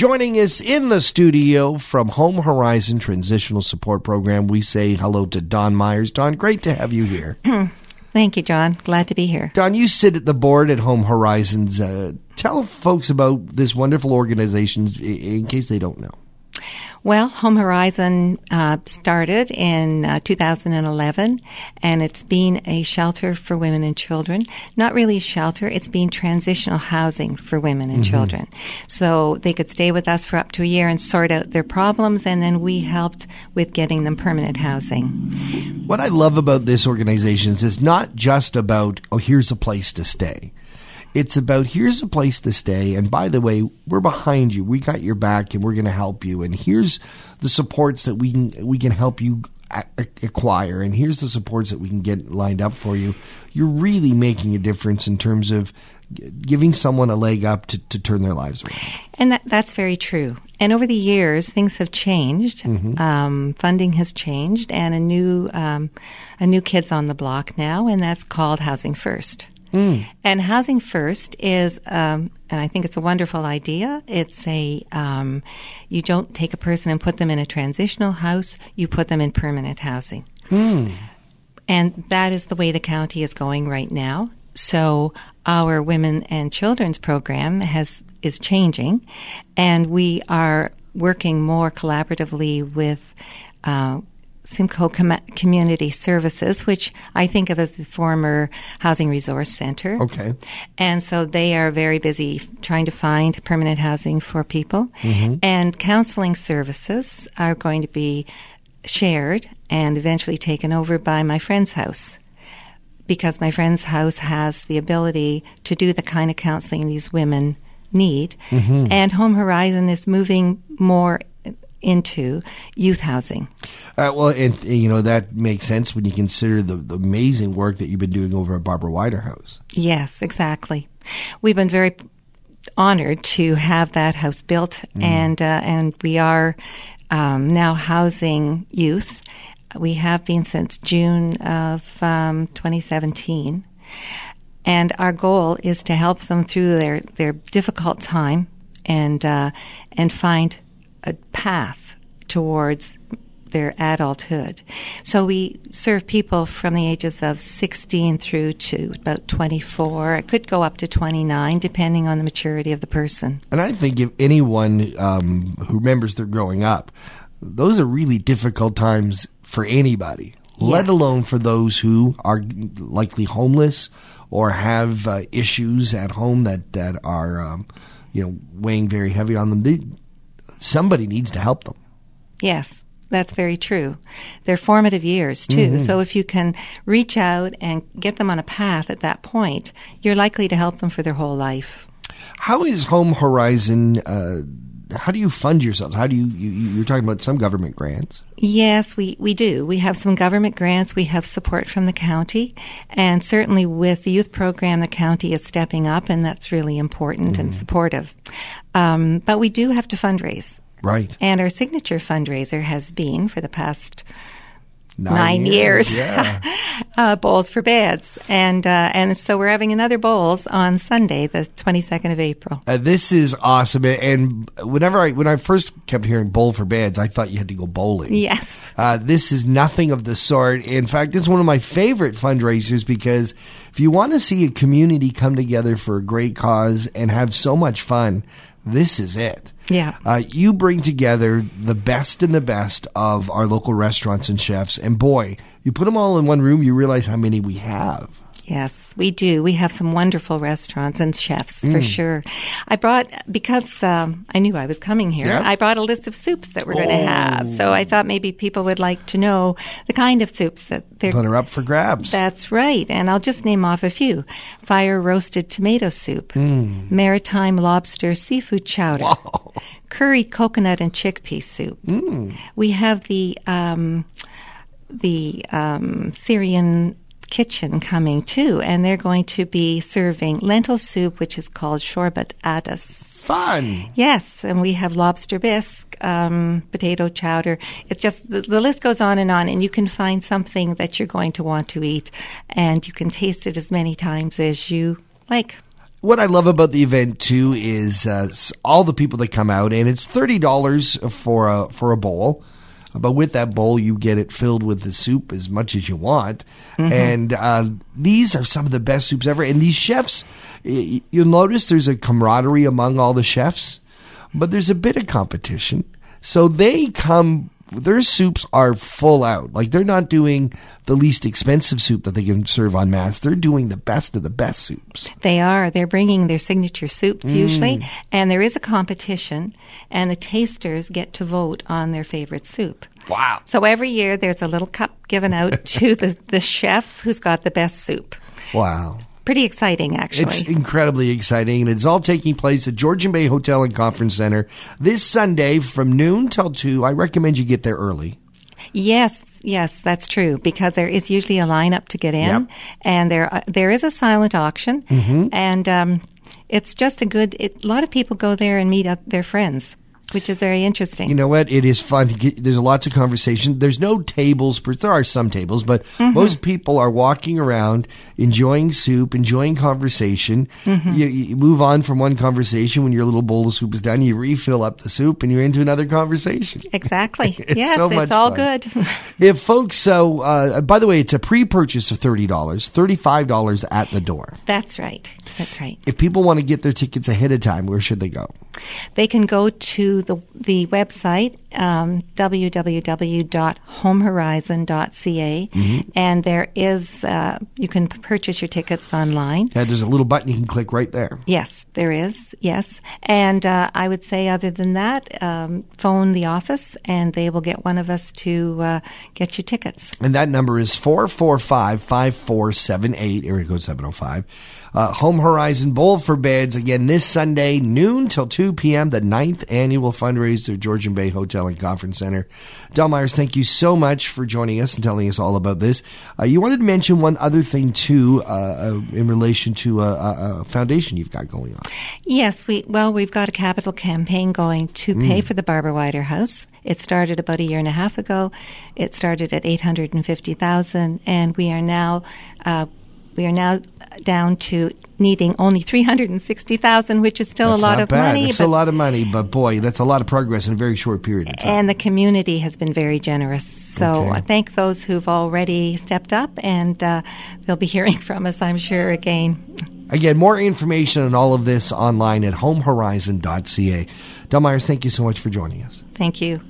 Joining us in the studio from Home Horizon Transitional Support Program, we say hello to Dawn Myers. Dawn, great to have you here. Thank you, John. Glad to be here. Dawn, you sit at the board at Home Horizons. Uh, tell folks about this wonderful organization in case they don't know. Well, Home Horizon uh, started in uh, 2011, and it's been a shelter for women and children. Not really a shelter, it's been transitional housing for women and mm-hmm. children. So they could stay with us for up to a year and sort out their problems, and then we helped with getting them permanent housing. What I love about this organization is it's not just about, oh, here's a place to stay. It's about here's a place to stay, and by the way, we're behind you. We got your back, and we're going to help you. And here's the supports that we can we can help you acquire, and here's the supports that we can get lined up for you. You're really making a difference in terms of giving someone a leg up to, to turn their lives around. And that, that's very true. And over the years, things have changed. Mm-hmm. Um, funding has changed, and a new um, a new kid's on the block now, and that's called Housing First. Mm. And Housing First is, um, and I think it's a wonderful idea. It's a, um, you don't take a person and put them in a transitional house, you put them in permanent housing. Mm. And that is the way the county is going right now. So our women and children's program has is changing, and we are working more collaboratively with uh, Simcoe Com- Community Services, which I think of as the former Housing Resource Center. Okay. And so they are very busy trying to find permanent housing for people. Mm-hmm. And counseling services are going to be shared and eventually taken over by my friend's house. Because my friend's house has the ability to do the kind of counseling these women need. Mm-hmm. And Home Horizon is moving more into youth housing. Uh, well, and you know that makes sense when you consider the, the amazing work that you've been doing over at Barbara Weider House. Yes, exactly. We've been very honored to have that house built, mm. and uh, and we are um, now housing youth. We have been since June of um, 2017. And our goal is to help them through their, their difficult time and uh, and find a path towards their adulthood. So we serve people from the ages of 16 through to about 24. It could go up to 29, depending on the maturity of the person. And I think if anyone um, who remembers their growing up, those are really difficult times for anybody, yes. let alone for those who are likely homeless or have uh, issues at home that, that are. Um, you know, weighing very heavy on them. Somebody needs to help them. Yes, that's very true. They're formative years, too. Mm-hmm. So if you can reach out and get them on a path at that point, you're likely to help them for their whole life. How is Home Horizon? Uh, how do you fund yourselves? How do you, you you're talking about some government grants? Yes, we, we do. We have some government grants. We have support from the county. And certainly with the youth program, the county is stepping up, and that's really important mm-hmm. and supportive. Um, but we do have to fundraise. Right. And our signature fundraiser has been for the past nine, nine years, years. Yeah. uh, bowls for beds, and uh, and so we're having another bowls on Sunday, the twenty second of April. Uh, this is awesome, and whenever I when I first kept hearing bowl for beds, I thought you had to go bowling. Yes, uh, this is nothing of the sort. In fact, it's one of my favorite fundraisers because if you want to see a community come together for a great cause and have so much fun, this is it. Yeah. Uh, you bring together the best and the best of our local restaurants and chefs. And boy, you put them all in one room, you realize how many we have. Yes, we do. We have some wonderful restaurants and chefs for mm. sure. I brought because um, I knew I was coming here. I brought a list of soups that we're oh. going to have. So I thought maybe people would like to know the kind of soups that they're. Put her up for grabs. That's right, and I'll just name off a few: fire roasted tomato soup, mm. maritime lobster seafood chowder, Whoa. curried coconut and chickpea soup. Mm. We have the. Um, the um, Syrian kitchen coming too, and they're going to be serving lentil soup, which is called shorbat adas. Fun. Yes, and we have lobster bisque, um, potato chowder. It's just the, the list goes on and on, and you can find something that you're going to want to eat, and you can taste it as many times as you like. what I love about the event too is uh, all the people that come out, and it's thirty dollars for a for a bowl. But with that bowl, you get it filled with the soup as much as you want, and uh, these are some of the best soups ever. And these chefs, you'll notice there's a camaraderie among all the chefs, but there's a bit of competition. So they come. Their soups are full out. Like they're not doing the least expensive soup that they can serve on mass. They're doing the best of the best soups. They are. They're bringing their signature soups Mm. usually, and there is a competition, and the tasters get to vote on their favorite soup. Wow. So every year there's a little cup given out to the, the chef who's got the best soup. Wow. Pretty exciting, actually. It's incredibly exciting, and it's all taking place at Georgian Bay Hotel and Conference Center this Sunday from noon till 2. I recommend you get there early. Yes, yes, that's true because there is usually a lineup to get in, Yep. Mm-hmm. and there uh, there is a silent auction, and um, it's just a good. It, a lot of people go there and meet up their friends, which is very interesting. You know what? It is fun to get. There's lots of conversation. There's no tables. per- There are some tables, but most people are walking around, enjoying soup, enjoying conversation. You, you move on from one conversation when your little bowl of soup is done. You refill up the soup, and you're into another conversation. exactly. It's yes, so it's all fun. good. If folks, so uh, by the way, it's a pre-purchase of thirty dollars, thirty-five dollars at the door. that's right. That's right. If people want to get their tickets ahead of time, where should they go? They can go to the the website um, www.homehorizon.ca, Mm-hmm. and there is uh, you can purchase your tickets online. Yeah, there's a little button you can click right there. Yes, there is. Yes, and uh, I would say, other than that, um, phone the office, and they will get one of us to uh, get you tickets. And that number is 445 5478, area code 705. Uh, Home Horizon Bowl for Beds, again, this Sunday, noon till 2 p.m., the ninth annual fundraiser Georgian Bay Hotel and Conference Center. Del Myers, thank you so much for joining us and telling us all about this. Uh, you wanted to mention one other thing, too, uh, uh, in relation to a, a, foundation you've got going on. Yes, we well, we've got a capital campaign going to pay for the Barbara Weider House. It started about a year and a half ago. It started at eight hundred and fifty thousand, and we are now uh, we are now down to needing only three hundred and sixty thousand, which is still That's a lot of bad. money. But- a lot of money, but boy, that's a lot of progress in a very short period of time. and the community has been very generous. So Okay. I thank those who've already stepped up, and uh, they'll be hearing from us, I'm sure, again. Again, more information on all of this online at homehorizon.ca. Del Myers, thank you so much for joining us. Thank you.